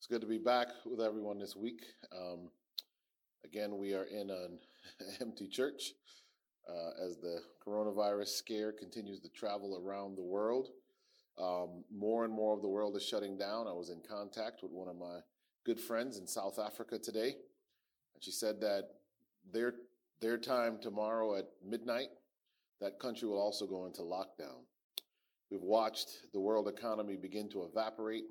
It's good to be back with everyone this week. Um, again, we are in an empty church uh, as the coronavirus scare continues to travel around the world. Um, more and more of the world is shutting down. I was in contact with one of my good friends in South Africa today, and she said that their their time tomorrow at midnight, that country will also go into lockdown. We've watched the world economy begin to evaporate.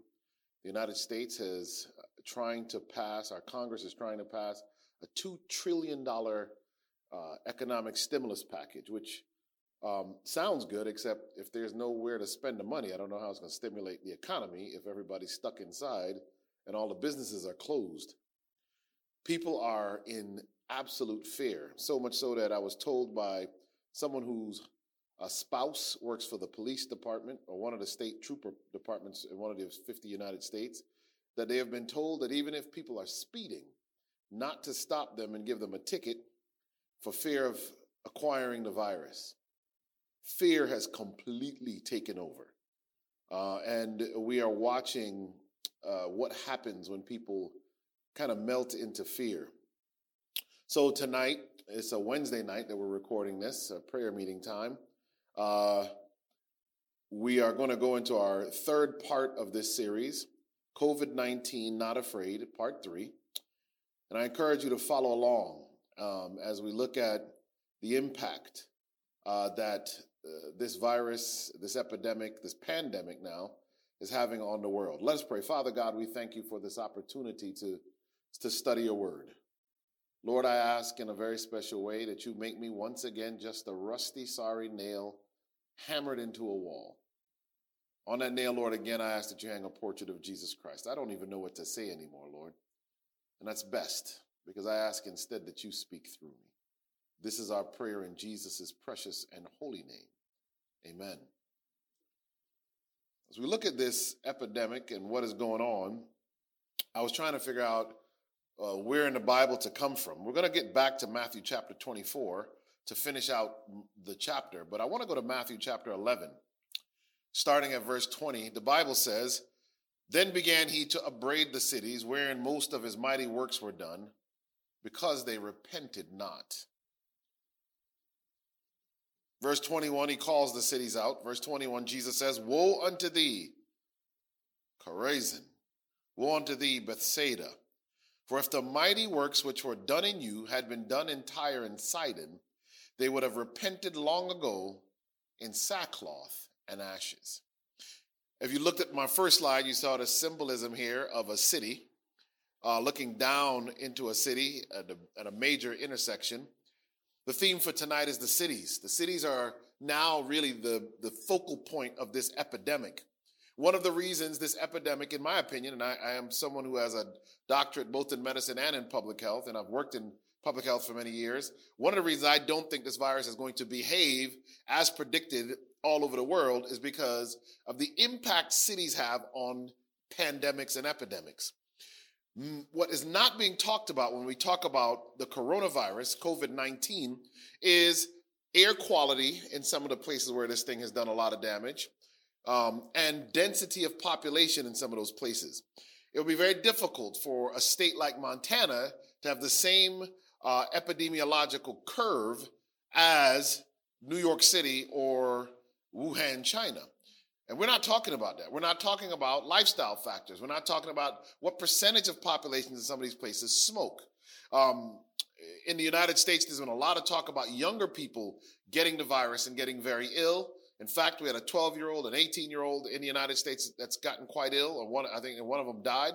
The United States is uh, trying to pass, our Congress is trying to pass a $2 trillion uh, economic stimulus package, which um, sounds good, except if there's nowhere to spend the money, I don't know how it's going to stimulate the economy if everybody's stuck inside and all the businesses are closed. People are in absolute fear, so much so that I was told by someone whose a spouse works for the police department or one of the state trooper departments in one of the 50 United States, that they have been told that even if people are speeding, not to stop them and give them a ticket for fear of acquiring the virus. Fear has completely taken over. Uh, and we are watching uh, what happens when people kind of melt into fear. So tonight, it's a Wednesday night that we're recording this, a prayer meeting time. Uh, we are going to go into our third part of this series, COVID 19 Not Afraid, part three. And I encourage you to follow along um, as we look at the impact uh, that uh, this virus, this epidemic, this pandemic now is having on the world. Let us pray. Father God, we thank you for this opportunity to, to study your word. Lord, I ask in a very special way that you make me once again just a rusty, sorry nail hammered into a wall. On that nail, Lord, again, I ask that you hang a portrait of Jesus Christ. I don't even know what to say anymore, Lord. And that's best because I ask instead that you speak through me. This is our prayer in Jesus' precious and holy name. Amen. As we look at this epidemic and what is going on, I was trying to figure out uh, where in the Bible to come from. We're going to get back to Matthew chapter 24 to finish out the chapter, but I want to go to Matthew chapter 11. Starting at verse 20, the Bible says, Then began he to upbraid the cities wherein most of his mighty works were done, because they repented not. Verse 21, he calls the cities out. Verse 21, Jesus says, Woe unto thee, Chorazin! Woe unto thee, Bethsaida! For if the mighty works which were done in you had been done in Tyre and Sidon, they would have repented long ago in sackcloth and ashes. If you looked at my first slide, you saw the symbolism here of a city uh, looking down into a city at a, at a major intersection. The theme for tonight is the cities. The cities are now really the, the focal point of this epidemic. One of the reasons this epidemic, in my opinion, and I, I, am someone who has a doctorate both in medicine and in public health, and I've worked in public health for many years. One of the reasons I don't think this virus is going to behave as predicted all over the world is because of the impact cities have on pandemics and epidemics. What is not being talked about when we talk about the coronavirus, COVID 19, is air quality in some of the places where this thing has done a lot of damage um, and density of population in some of those places. It will be very difficult for a state like Montana to have the same uh, epidemiological curve as New York City or Wuhan, China. And we're not talking about that. We're not talking about lifestyle factors. We're not talking about what percentage of populations in some of these places smoke. Um, in the United States, there's been a lot of talk about younger people getting the virus and getting very ill. In fact, we had a 12 year old, an 18 year old in the United States that's gotten quite ill, or one, I think one of them died.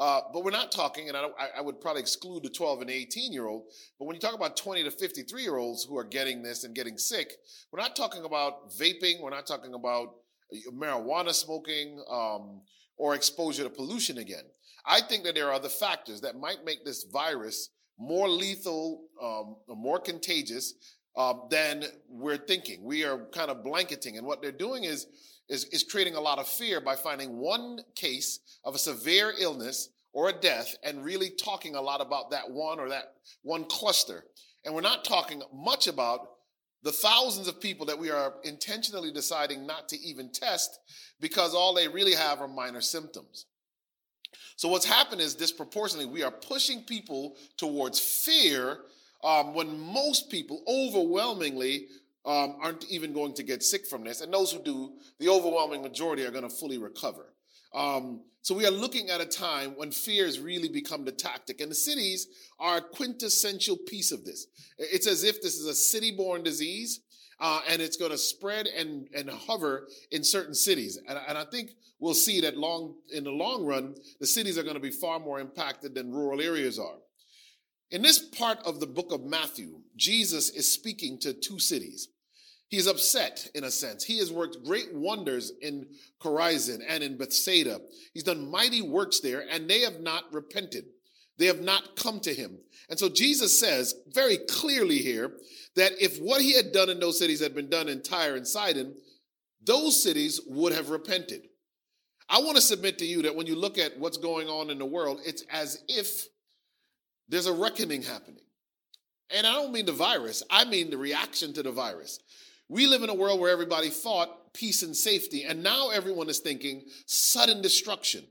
Uh, but we're not talking, and I, I, would probably exclude the 12 and 18 year old. But when you talk about 20 to 53 year olds who are getting this and getting sick, we're not talking about vaping. We're not talking about uh, marijuana smoking um, or exposure to pollution again. I think that there are other factors that might make this virus more lethal, um, more contagious um, than we're thinking. We are kind of blanketing, and what they're doing is, is is creating a lot of fear by finding one case of a severe illness or a death and really talking a lot about that one or that one cluster. And we're not talking much about the thousands of people that we are intentionally deciding not to even test because all they really have are minor symptoms. So what's happened is disproportionately, we are pushing people towards fear um, when most people overwhelmingly um, aren't even going to get sick from this. And those who do, the overwhelming majority are going to fully recover. Um, so we are looking at a time when fears really become the tactic, and the cities are a quintessential piece of this. It's as if this is a city-born disease, uh, and it's going to spread and and hover in certain cities. And, and I think we'll see that long in the long run, the cities are going to be far more impacted than rural areas are. In this part of the book of Matthew, Jesus is speaking to two cities. He's upset in a sense. He has worked great wonders in Chorazin and in Bethsaida. He's done mighty works there, and they have not repented. They have not come to him. And so Jesus says very clearly here that if what he had done in those cities had been done in Tyre and Sidon, those cities would have repented. I want to submit to you that when you look at what's going on in the world, it's as if there's a reckoning happening. And I don't mean the virus, I mean the reaction to the virus. We live in a world where everybody thought peace and safety, and now everyone is thinking sudden destruction.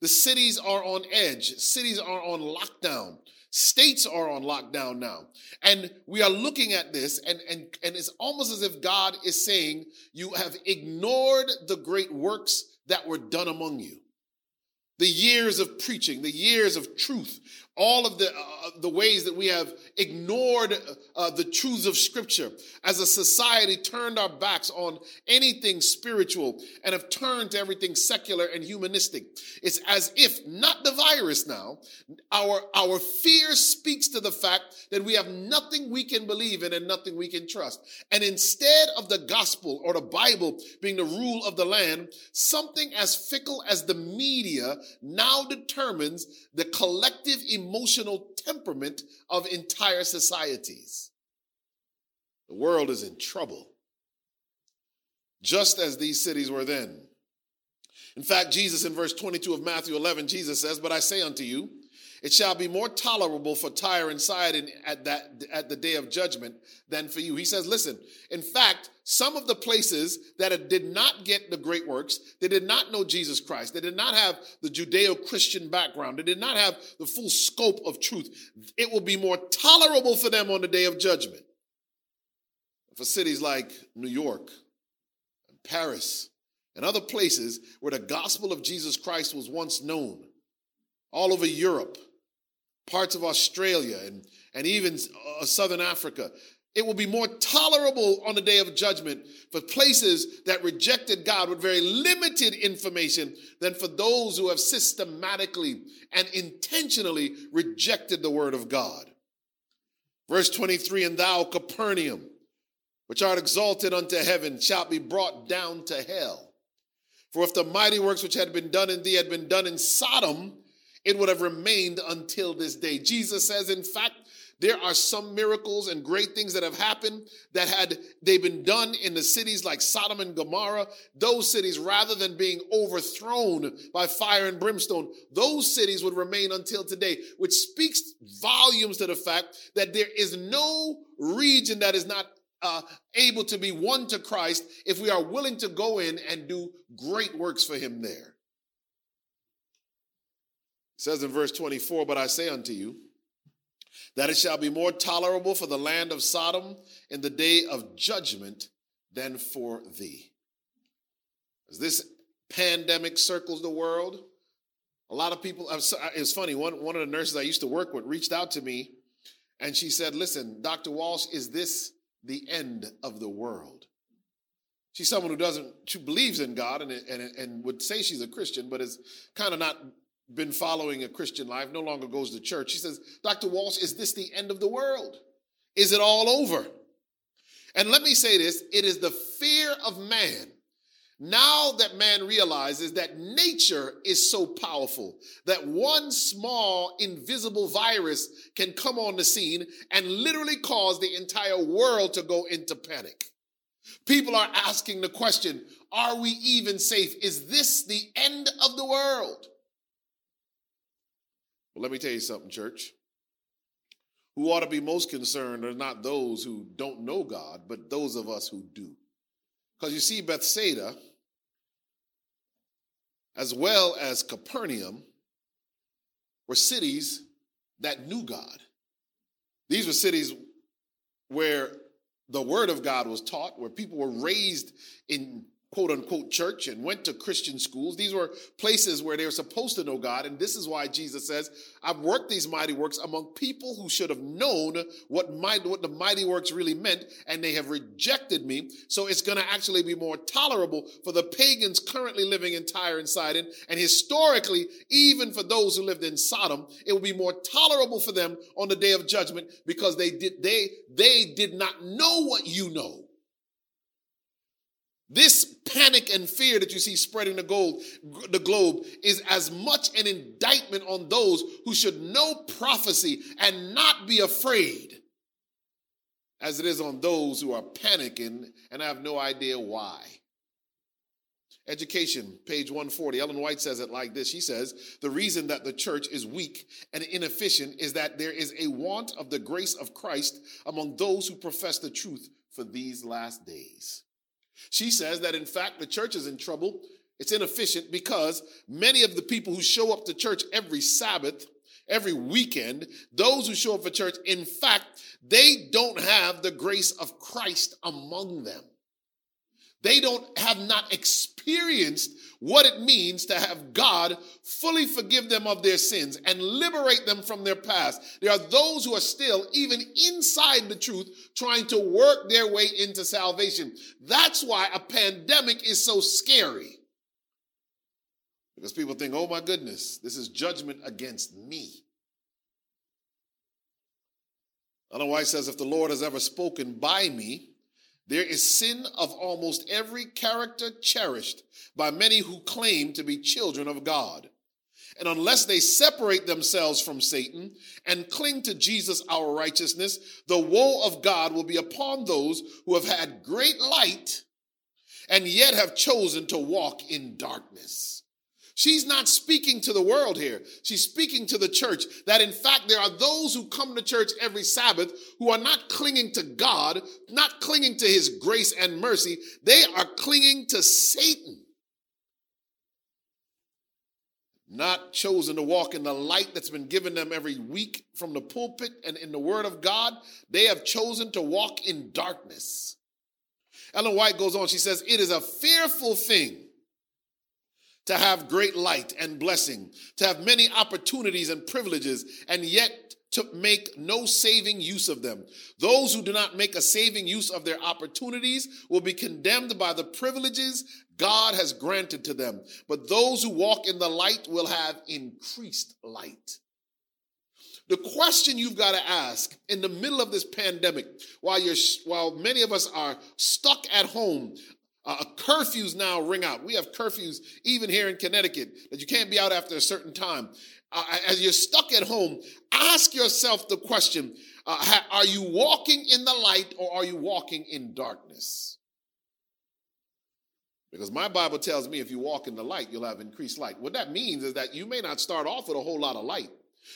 The cities are on edge, cities are on lockdown. States are on lockdown now. And we are looking at this, and, and, and it's almost as if God is saying, You have ignored the great works that were done among you. The years of preaching, the years of truth, all of the, uh, the ways that we have ignored uh, the truths of Scripture as a society turned our backs on anything spiritual and have turned to everything secular and humanistic. It's as if, not the virus now, our, our fear speaks to the fact that we have nothing we can believe in and nothing we can trust. And instead of the gospel or the Bible being the rule of the land, something as fickle as the media now determines the collective emotion emotional temperament of entire societies. The world is in trouble, just as these cities were then. In fact, Jesus in verse 22 of Matthew 11, Jesus says, But I say unto you, it shall be more tolerable for Tyre and Sidon at that at the day of judgment than for you. He says, listen, in fact, some of the places that did not get the great works, they did not know Jesus Christ. They did not have the Judeo-Christian background. They did not have the full scope of truth. It will be more tolerable for them on the day of judgment. For cities like New York and Paris and other places where the gospel of Jesus Christ was once known, all over Europe, parts of Australia and, and even uh, Southern Africa. It will be more tolerable on the day of judgment for places that rejected God with very limited information than for those who have systematically and intentionally rejected the word of God. Verse 23 And thou, Capernaum, which art exalted unto heaven, shalt be brought down to hell. For if the mighty works which had been done in thee had been done in Sodom, it would have remained until this day. Jesus says, in fact, there are some miracles and great things that have happened that had they been done in the cities like Sodom and Gomorrah, those cities, rather than being overthrown by fire and brimstone, those cities would remain until today, which speaks volumes to the fact that there is no region that is not uh, able to be won to Christ if we are willing to go in and do great works for Him there says in verse 24, But I say unto you, that it shall be more tolerable for the land of Sodom in the day of judgment than for thee. As this pandemic circles the world, a lot of people, it's funny, one, one of the nurses I used to work with reached out to me and she said, Listen, Dr. Walsh, is this the end of the world? She's someone who doesn't, she believes in God and, and, and would say she's a Christian, but is kind of not been following a Christian life, no longer goes to church. He says, Dr. Walsh, is this the end of the world? Is it all over? And let me say this it is the fear of man. Now that man realizes that nature is so powerful that one small invisible virus can come on the scene and literally cause the entire world to go into panic. People are asking the question, are we even safe? Is this the end of the world? Well, let me tell you something, church. Who ought to be most concerned are not those who don't know God, but those of us who do. Because you see, Bethsaida, as well as Capernaum, were cities that knew God. These were cities where the word of God was taught, where people were raised in quote unquote church and went to Christian schools. These were places where they were supposed to know God. And this is why Jesus says, I've worked these mighty works among people who should have known what, might, what the mighty works really meant, and they have rejected me. So it's going to actually be more tolerable for the pagans currently living in Tyre and Sidon. And historically, even for those who lived in Sodom, it will be more tolerable for them on the day of judgment because they did, they, they did not know what you know. This panic and fear that you see spreading the, gold, the globe is as much an indictment on those who should know prophecy and not be afraid as it is on those who are panicking and have no idea why. Education, page 140. Ellen White says it like this. She says, The reason that the church is weak and inefficient is that there is a want of the grace of Christ among those who profess the truth for these last days. She says that in fact the church is in trouble. It's inefficient because many of the people who show up to church every Sabbath, every weekend, those who show up for church, in fact, they don't have the grace of Christ among them. They don't have not experienced what it means to have God fully forgive them of their sins and liberate them from their past. There are those who are still, even inside the truth, trying to work their way into salvation. That's why a pandemic is so scary. Because people think, oh my goodness, this is judgment against me. White says, if the Lord has ever spoken by me, there is sin of almost every character cherished by many who claim to be children of God. And unless they separate themselves from Satan and cling to Jesus, our righteousness, the woe of God will be upon those who have had great light and yet have chosen to walk in darkness. She's not speaking to the world here. She's speaking to the church that in fact there are those who come to church every Sabbath who are not clinging to God, not clinging to his grace and mercy. They are clinging to Satan. Not chosen to walk in the light that's been given them every week from the pulpit and in the word of God. They have chosen to walk in darkness. Ellen White goes on. She says, It is a fearful thing to have great light and blessing, to have many opportunities and privileges, and yet to make no saving use of them. Those who do not make a saving use of their opportunities will be condemned by the privileges God has granted to them. But those who walk in the light will have increased light. The question you've got to ask in the middle of this pandemic, while you're, while many of us are stuck at home, uh, curfews now ring out. We have curfews even here in Connecticut that you can't be out after a certain time. Uh, as you're stuck at home, ask yourself the question uh, ha- Are you walking in the light or are you walking in darkness? Because my Bible tells me if you walk in the light, you'll have increased light. What that means is that you may not start off with a whole lot of light.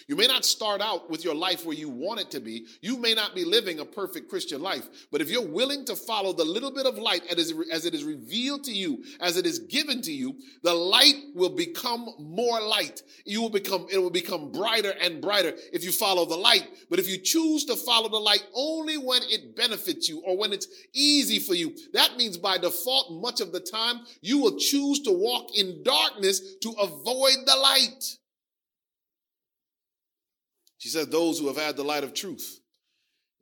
You may not start out with your life where you want it to be. You may not be living a perfect Christian life. But if you're willing to follow the little bit of light as it is revealed to you, as it is given to you, the light will become more light. You will become, it will become brighter and brighter if you follow the light. But if you choose to follow the light only when it benefits you or when it's easy for you, that means by default, much of the time, you will choose to walk in darkness to avoid the light. She said, Those who have had the light of truth,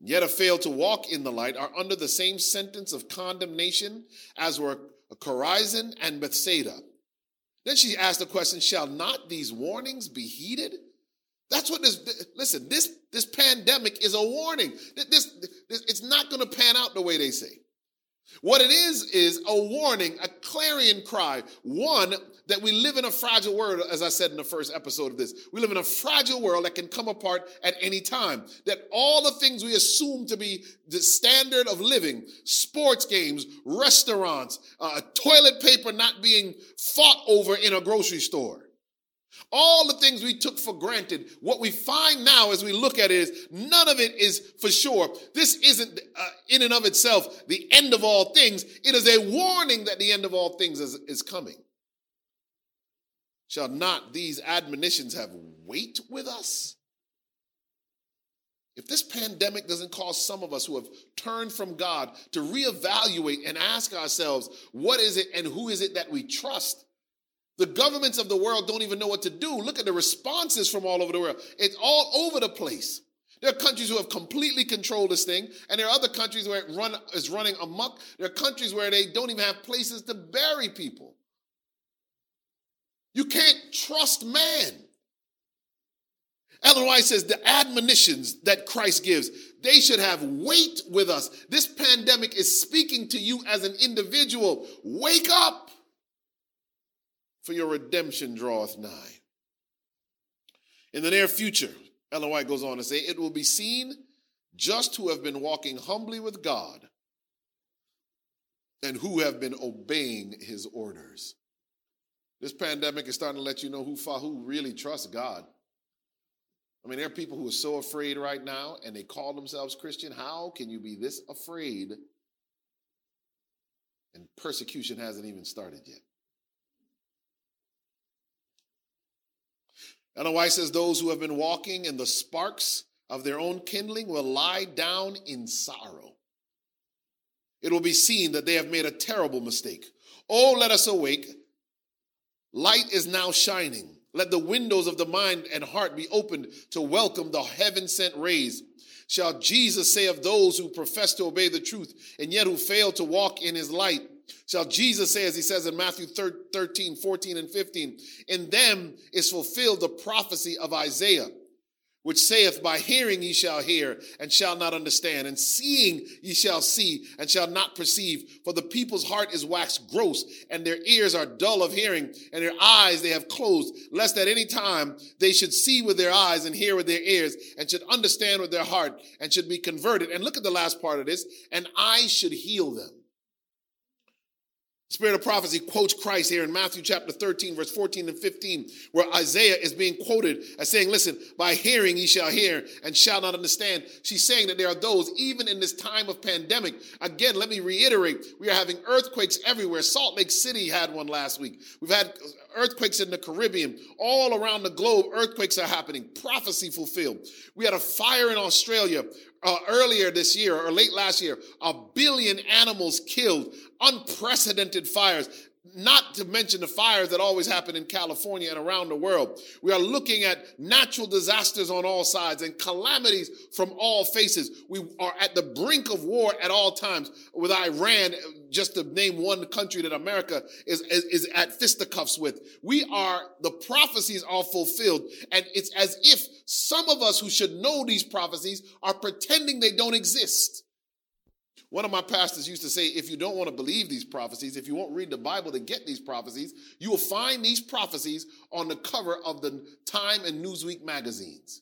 yet have failed to walk in the light, are under the same sentence of condemnation as were Chorazin and Bethsaida. Then she asked the question, Shall not these warnings be heeded? That's what this, listen, this, this pandemic is a warning. This, this it's not going to pan out the way they say. What it is, is a warning, a clarion cry. One, that we live in a fragile world, as I said in the first episode of this. We live in a fragile world that can come apart at any time. That all the things we assume to be the standard of living, sports games, restaurants, uh, toilet paper not being fought over in a grocery store. All the things we took for granted, what we find now as we look at it is none of it is for sure. This isn't uh, in and of itself the end of all things. It is a warning that the end of all things is, is coming. Shall not these admonitions have weight with us? If this pandemic doesn't cause some of us who have turned from God to reevaluate and ask ourselves, what is it and who is it that we trust? The governments of the world don't even know what to do. Look at the responses from all over the world. It's all over the place. There are countries who have completely controlled this thing, and there are other countries where it run, is running amok. There are countries where they don't even have places to bury people. You can't trust man. Ellen White says the admonitions that Christ gives, they should have weight with us. This pandemic is speaking to you as an individual. Wake up, for your redemption draweth nigh. In the near future, Ellen White goes on to say, it will be seen just who have been walking humbly with God and who have been obeying his orders. This pandemic is starting to let you know who, who really trusts God. I mean, there are people who are so afraid right now and they call themselves Christian. How can you be this afraid? And persecution hasn't even started yet. Ellen White says those who have been walking in the sparks of their own kindling will lie down in sorrow. It will be seen that they have made a terrible mistake. Oh, let us awake. Light is now shining. Let the windows of the mind and heart be opened to welcome the heaven sent rays. Shall Jesus say of those who profess to obey the truth and yet who fail to walk in his light, Shall Jesus say, as he says in Matthew 13, 14, and 15, in them is fulfilled the prophecy of Isaiah, which saith, By hearing ye shall hear and shall not understand, and seeing ye shall see and shall not perceive. For the people's heart is waxed gross, and their ears are dull of hearing, and their eyes they have closed, lest at any time they should see with their eyes and hear with their ears, and should understand with their heart, and should be converted. And look at the last part of this, and I should heal them. Spirit of prophecy quotes Christ here in Matthew chapter 13, verse 14 and 15, where Isaiah is being quoted as saying, Listen, by hearing ye shall hear and shall not understand. She's saying that there are those, even in this time of pandemic. Again, let me reiterate, we are having earthquakes everywhere. Salt Lake City had one last week. We've had earthquakes in the Caribbean. All around the globe, earthquakes are happening. Prophecy fulfilled. We had a fire in Australia uh, earlier this year or late last year, a billion animals killed, unprecedented fires not to mention the fires that always happen in California and around the world. We are looking at natural disasters on all sides and calamities from all faces. We are at the brink of war at all times with Iran, just to name one country that America is, is, is at fisticuffs with. We are, the prophecies are fulfilled. And it's as if some of us who should know these prophecies are pretending they don't exist. One of my pastors used to say, if you don't want to believe these prophecies, if you won't read the Bible to get these prophecies, you will find these prophecies on the cover of the Time and Newsweek magazines.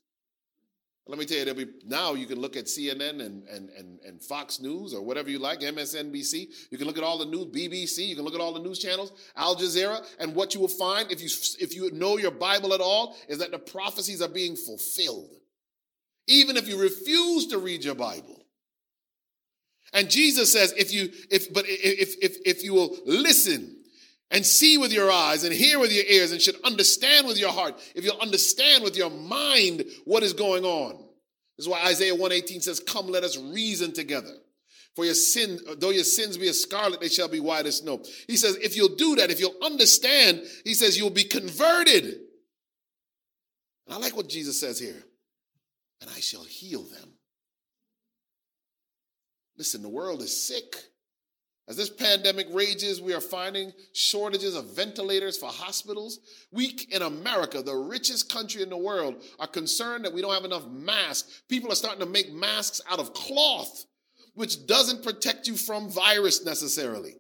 Let me tell you, be, now you can look at CNN and, and, and, and Fox News or whatever you like, MSNBC. You can look at all the news, BBC. You can look at all the news channels, Al Jazeera. And what you will find, if you, if you know your Bible at all, is that the prophecies are being fulfilled. Even if you refuse to read your Bible. And Jesus says, if you, if, but if, if, if you will listen and see with your eyes and hear with your ears and should understand with your heart, if you'll understand with your mind what is going on. This is why Isaiah 118 says, come, let us reason together. For your sin, though your sins be as scarlet, they shall be white as snow. He says, if you'll do that, if you'll understand, he says, you'll be converted. And I like what Jesus says here. And I shall heal them. Listen, the world is sick. As this pandemic rages, we are finding shortages of ventilators for hospitals. We in America, the richest country in the world, are concerned that we don't have enough masks. People are starting to make masks out of cloth, which doesn't protect you from virus necessarily.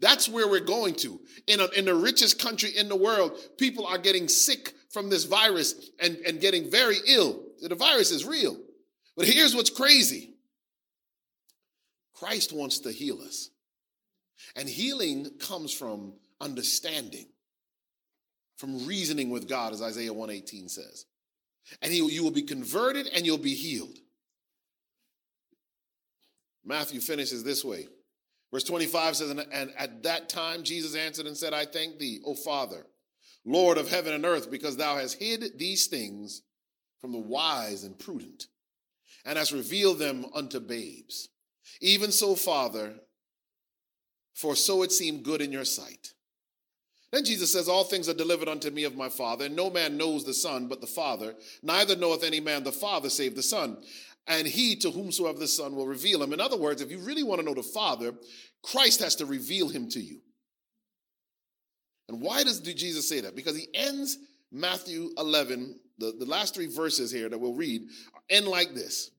That's where we're going to. In, a, in the richest country in the world, people are getting sick from this virus and, and getting very ill. The virus is real. But here's what's crazy Christ wants to heal us. And healing comes from understanding, from reasoning with God, as Isaiah 118 says. And he, you will be converted and you'll be healed. Matthew finishes this way. Verse 25 says, And at that time Jesus answered and said, I thank thee, O Father, Lord of heaven and earth, because thou hast hid these things from the wise and prudent, and hast revealed them unto babes. Even so, Father, for so it seemed good in your sight. Then Jesus says, All things are delivered unto me of my Father, and no man knows the Son but the Father, neither knoweth any man the Father save the Son, and he to whomsoever the Son will reveal him. In other words, if you really want to know the Father, Christ has to reveal him to you. And why does Jesus say that? Because he ends Matthew 11, the, the last three verses here that we'll read, end like this.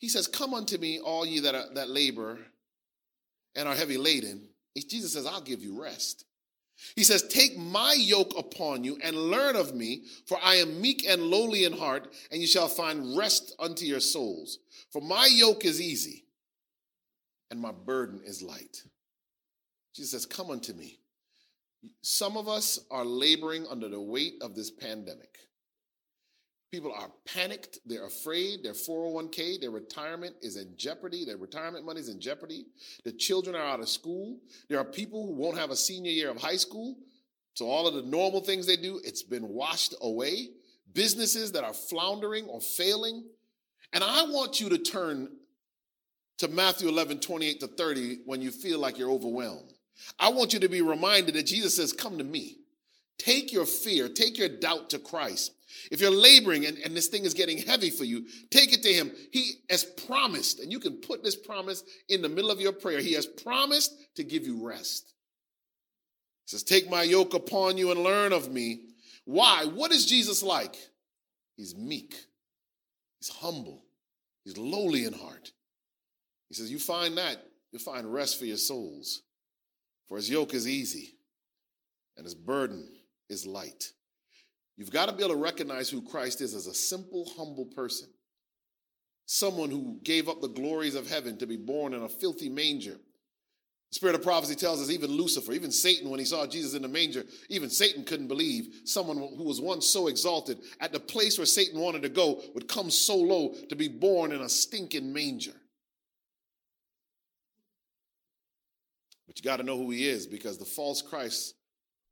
He says, Come unto me, all ye that, are, that labor and are heavy laden. Jesus says, I'll give you rest. He says, Take my yoke upon you and learn of me, for I am meek and lowly in heart, and you shall find rest unto your souls. For my yoke is easy and my burden is light. Jesus says, Come unto me. Some of us are laboring under the weight of this pandemic. People are panicked, they're afraid, their 401k, their retirement is in jeopardy, their retirement money is in jeopardy. The children are out of school. There are people who won't have a senior year of high school. So all of the normal things they do, it's been washed away. Businesses that are floundering or failing. And I want you to turn to Matthew 11, 28 to 30 when you feel like you're overwhelmed. I want you to be reminded that Jesus says, Come to me. Take your fear, take your doubt to Christ. If you're laboring and, and this thing is getting heavy for you, take it to Him. He has promised, and you can put this promise in the middle of your prayer. He has promised to give you rest. He says, Take my yoke upon you and learn of me. Why? What is Jesus like? He's meek, he's humble, he's lowly in heart. He says, You find that, you'll find rest for your souls. For his yoke is easy and his burden is light. You've got to be able to recognize who Christ is as a simple, humble person. Someone who gave up the glories of heaven to be born in a filthy manger. The spirit of prophecy tells us even Lucifer, even Satan, when he saw Jesus in the manger, even Satan couldn't believe someone who was once so exalted at the place where Satan wanted to go would come so low to be born in a stinking manger. But you got to know who he is because the false Christ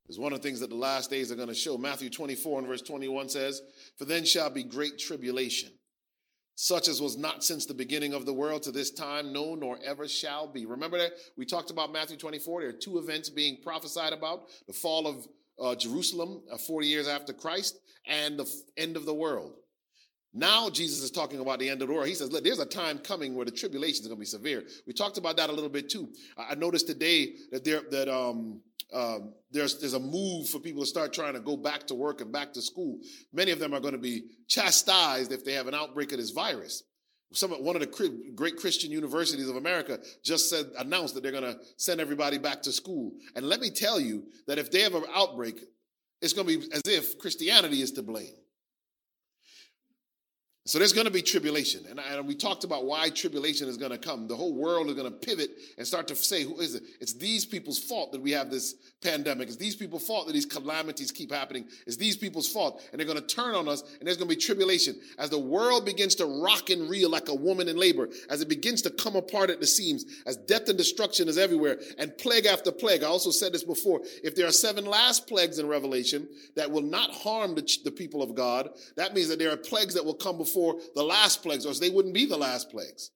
is one of the things that the last days are going to show. Matthew 24 and verse 21 says, For then shall be great tribulation, such as was not since the beginning of the world to this time, no, nor ever shall be. Remember that? We talked about Matthew 24. There are two events being prophesied about the fall of uh, Jerusalem uh, 40 years after Christ and the f- end of the world. Now Jesus is talking about the end of the world. He says, look, there's a time coming where the tribulation is going to be severe. We talked about that a little bit too. I noticed today that there that um, um, there's there's a move for people to start trying to go back to work and back to school. Many of them are going to be chastised if they have an outbreak of this virus. Some one of the great Christian universities of America just said announced that they're going to send everybody back to school. And let me tell you that if they have an outbreak, it's going to be as if Christianity is to blame. So there's going to be tribulation. And, and, we talked about why tribulation is going to come. The whole world is going to pivot and start to say, who is it? It's these people's fault that we have this pandemic. It's these people's fault that these calamities keep happening. It's these people's fault. And they're going to turn on us and there's going to be tribulation. As the world begins to rock and reel like a woman in labor, as it begins to come apart at the seams, as death and destruction is everywhere, and plague after plague. I also said this before. If there are seven last plagues in Revelation that will not harm the, the people of God, that means that there are plagues that will come before before the last plagues, or they wouldn't be the last plagues.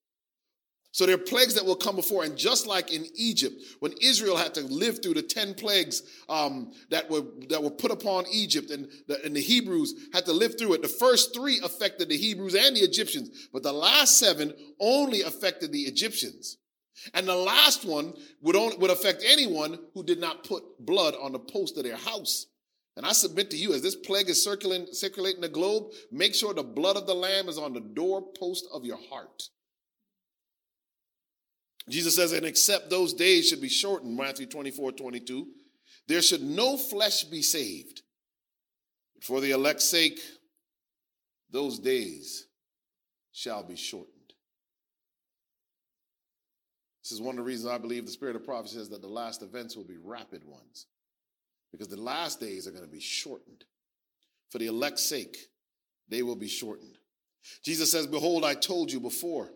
So there are plagues that will come before, and just like in Egypt, when Israel had to live through the ten plagues um, that were that were put upon Egypt, and the, and the Hebrews had to live through it. The first three affected the Hebrews and the Egyptians, but the last seven only affected the Egyptians. And the last one would only, would affect anyone who did not put blood on the post of their house. And I submit to you, as this plague is circulating, circulating the globe, make sure the blood of the Lamb is on the doorpost of your heart. Jesus says, and except those days should be shortened, Matthew 24, 22, there should no flesh be saved. For the elect's sake, those days shall be shortened. This is one of the reasons I believe the spirit of prophecy says that the last events will be rapid ones because the last days are going to be shortened. For the elect's sake, they will be shortened. Jesus says, Behold, I told you before.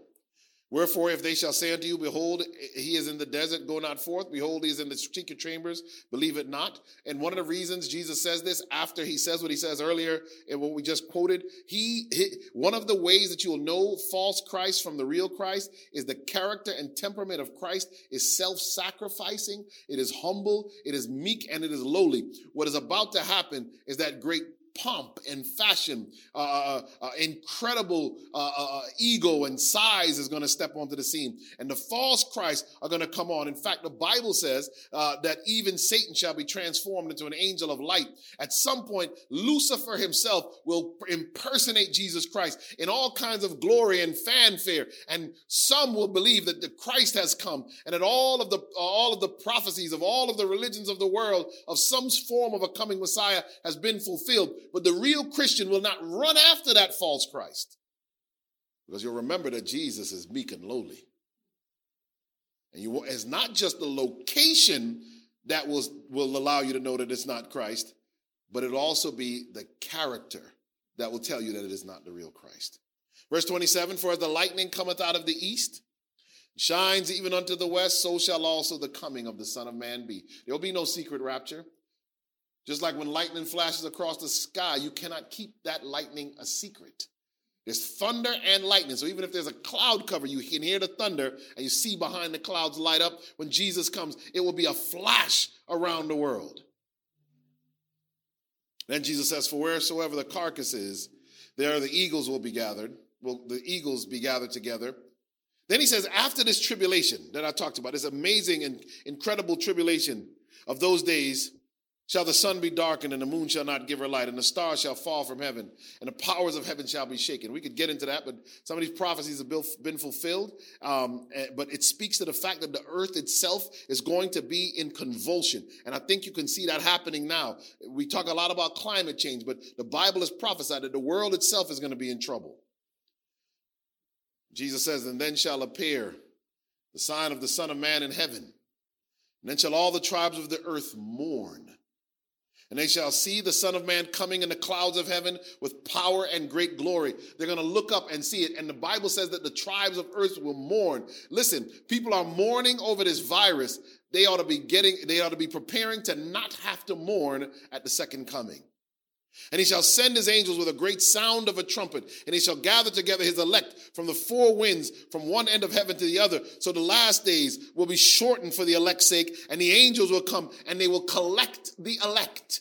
Wherefore, if they shall say unto you, Behold, he is in the desert, go not forth. Behold, he is in the secret chambers, believe it not. And one of the reasons Jesus says this after he says what he says earlier and what we just quoted, he, he one of the ways that you will know false Christ from the real Christ is the character and temperament of Christ is self-sacrificing, it is humble, it is meek, and it is lowly. What is about to happen is that great pomp and fashion, uh, uh, uh incredible uh, uh, uh, ego and size is going to step onto the scene. And the false Christ are going to come on. In fact, the Bible says that even Satan shall be transformed into an angel of light. At some point, Lucifer himself will impersonate Jesus Christ in all kinds of glory and fanfare. And some will believe that the Christ has come and that all of the, all of the prophecies of all of the religions of the world of some form of a coming Messiah has been fulfilled. But the real Christian will not run after that false Christ. Because you'll remember that Jesus is meek and lowly. And you, it's not just the location that will, will allow you to know that it's not Christ, but it'll also be the character that will tell you that it is not the real Christ. Verse 27 For as the lightning cometh out of the east, shines even unto the west, so shall also the coming of the Son of Man be. There will be no secret rapture. Just like when lightning flashes across the sky, you cannot keep that lightning a secret. There's thunder and lightning. So even if there's a cloud cover, you can hear the thunder and you see behind the clouds light up. When Jesus comes, it will be a flash around the world. Then Jesus says, For wheresoever the carcass is, there the eagles will be gathered. Will the eagles be gathered together? Then he says, after this tribulation that I talked about, this amazing and incredible tribulation of those days, shall the sun be darkened and the moon shall not give her light and the stars shall fall from heaven and the powers of heaven shall be shaken. We could get into that but some of these prophecies have been fulfilled um, eh, but it speaks to the fact that the earth itself is going to be in convulsion. And i think you can see that happening now. We talk a lot about climate change but the bible has prophesied that the world itself is going to be in trouble. Jesus says and then shall appear the sign of the son of man in heaven. And then shall all the tribes of the earth mourn and they shall see the Son of Man coming in the clouds of heaven with power and great glory. They're going to look up and see it. And the Bible says that the tribes of earth will mourn. Listen, people are mourning over this virus. They ought to be getting, they ought to be preparing to not have to mourn at the second coming. And he shall send his angels with a great sound of a trumpet, and he shall gather together his elect from the four winds, from one end of heaven to the other. So the last days will be shortened for the elect's sake, and the angels will come and they will collect the elect.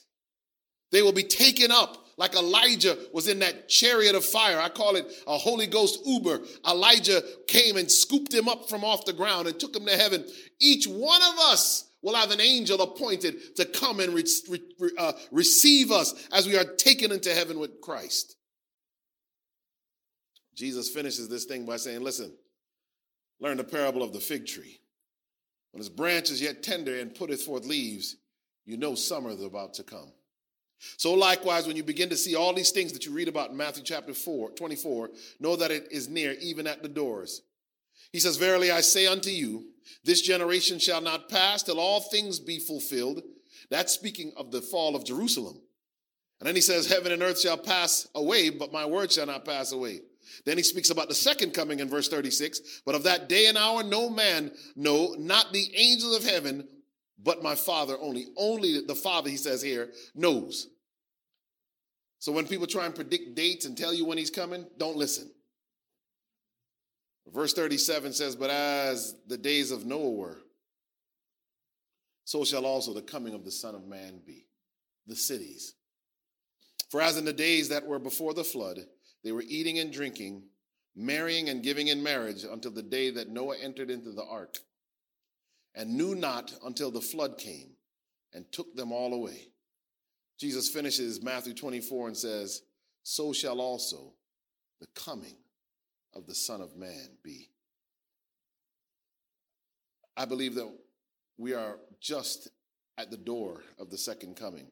They will be taken up like Elijah was in that chariot of fire. I call it a Holy Ghost Uber. Elijah came and scooped him up from off the ground and took him to heaven. Each one of us will have an angel appointed to come and re- re- uh, receive us as we are taken into heaven with Christ. Jesus finishes this thing by saying, Listen, learn the parable of the fig tree. When its branch is yet tender and putteth forth leaves, you know summer is about to come. So likewise, when you begin to see all these things that you read about in Matthew chapter 4, 24, know that it is near, even at the doors. He says, Verily I say unto you, this generation shall not pass till all things be fulfilled. That's speaking of the fall of Jerusalem. And then he says, Heaven and earth shall pass away, but my word shall not pass away. Then he speaks about the second coming in verse 36. But of that day and hour no man know, not the angels of heaven, but my Father only. Only the Father, he says here, knows. So when people try and predict dates and tell you when he's coming, don't listen. Verse 37 says, But as the days of Noah were, so shall also the coming of the Son of Man be. The cities. For as in the days that were before the flood, they were eating and drinking, marrying and giving in marriage until the day that Noah entered into the ark, and knew not until the flood came and took them all away. Jesus finishes Matthew 24 and says, So shall also the coming of the Son of Man be. I believe that we are just at the door of the second coming.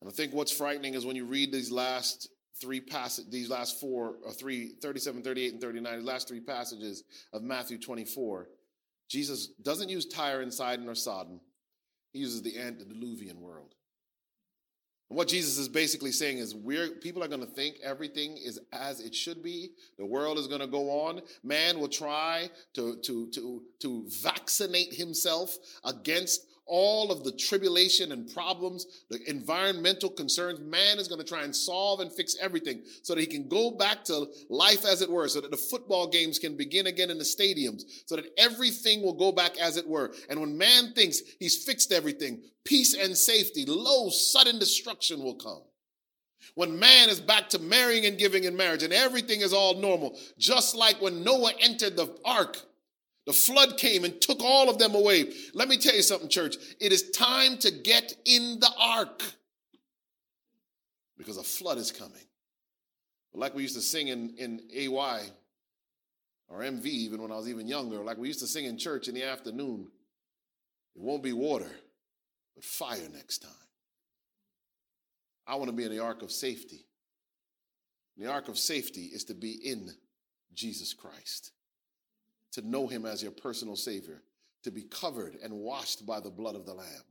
And I think what's frightening is when you read these last three passages, these last four, or three, 37, 38, and 39, these last three passages of Matthew 24, Jesus doesn't use Tyre and Sidon or Sodom. He uses the antediluvian world. What Jesus is basically saying is we're people are going to think everything is as it should be. The world is going to go on. Man will try to to to to vaccinate himself against all of the tribulation and problems, the environmental concerns, man is going to try and solve and fix everything so that he can go back to life as it were, so that the football games can begin again in the stadiums, so that everything will go back as it were. And when man thinks he's fixed everything, peace and safety, lo, sudden destruction will come. When man is back to marrying and giving in marriage and everything is all normal, just like when Noah entered the ark the flood came and took all of them away. Let me tell you something, church. It is time to get in the ark because a flood is coming. Like we used to sing in, in AY or MV, even when I was even younger, like we used to sing in church in the afternoon. It won't be water, but fire next time. I want to be in the ark of safety. the ark of safety is to be in Jesus Christ to know him as your personal savior, to be covered and washed by the blood of the Lamb.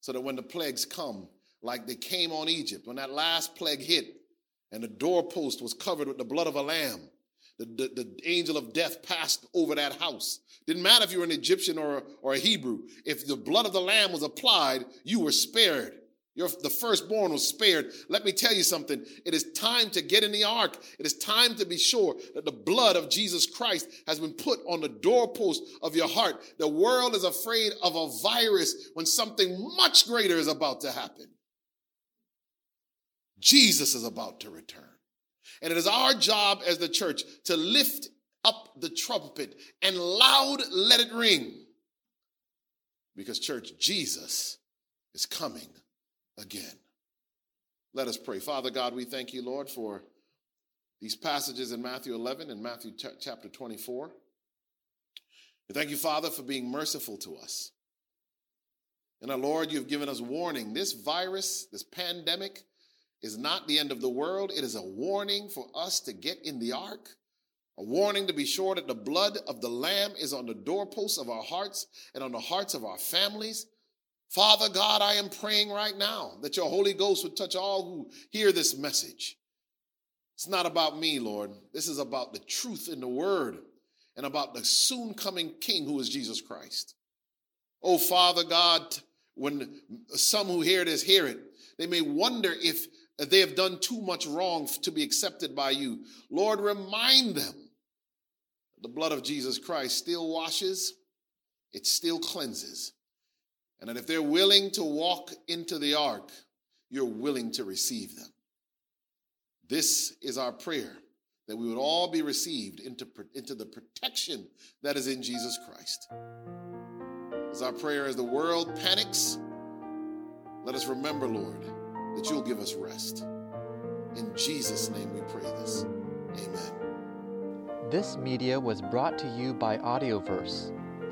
So that when the plagues come, like they came on Egypt, when that last plague hit and the doorpost was covered with the blood of a lamb, the, the, the, angel of death passed over that house. Didn't matter if you were an Egyptian or, or a Hebrew. If the blood of the lamb was applied, you were spared. Your, the firstborn was spared. Let me tell you something. It is time to get in the ark. It is time to be sure that the blood of Jesus Christ has been put on the doorpost of your heart. The world is afraid of a virus when something much greater is about to happen. Jesus is about to return. And it is our job as the church to lift up the trumpet and loud let it ring. Because, church, Jesus is coming again. Let us pray. Father God, we thank you, Lord, for these passages in Matthew 11 and Matthew t- chapter 24. We thank you, Father, for being merciful to us. And our Lord, you've given us warning. This virus, this pandemic, is not the end of the world. It is a warning for us to get in the ark, a warning to be sure that the blood of the Lamb is on the doorposts of our hearts and on the hearts of our families. Father God, I am praying right now that your Holy Ghost would touch all who hear this message. It's not about me, Lord. This is about the truth in the word and about the soon coming King who is Jesus Christ. Oh, Father God, when some who hear this hear it, they may wonder if they have done too much wrong to be accepted by you. Lord, remind them the blood of Jesus Christ still washes, it still cleanses. And that if they're willing to walk into the ark, you're willing to receive them. This is our prayer that we would all be received into, into the protection that is in Jesus Christ. As our prayer as the world panics, let us remember, Lord, that you'll give us rest. In Jesus' name we pray this. Amen. This media was brought to you by Audioverse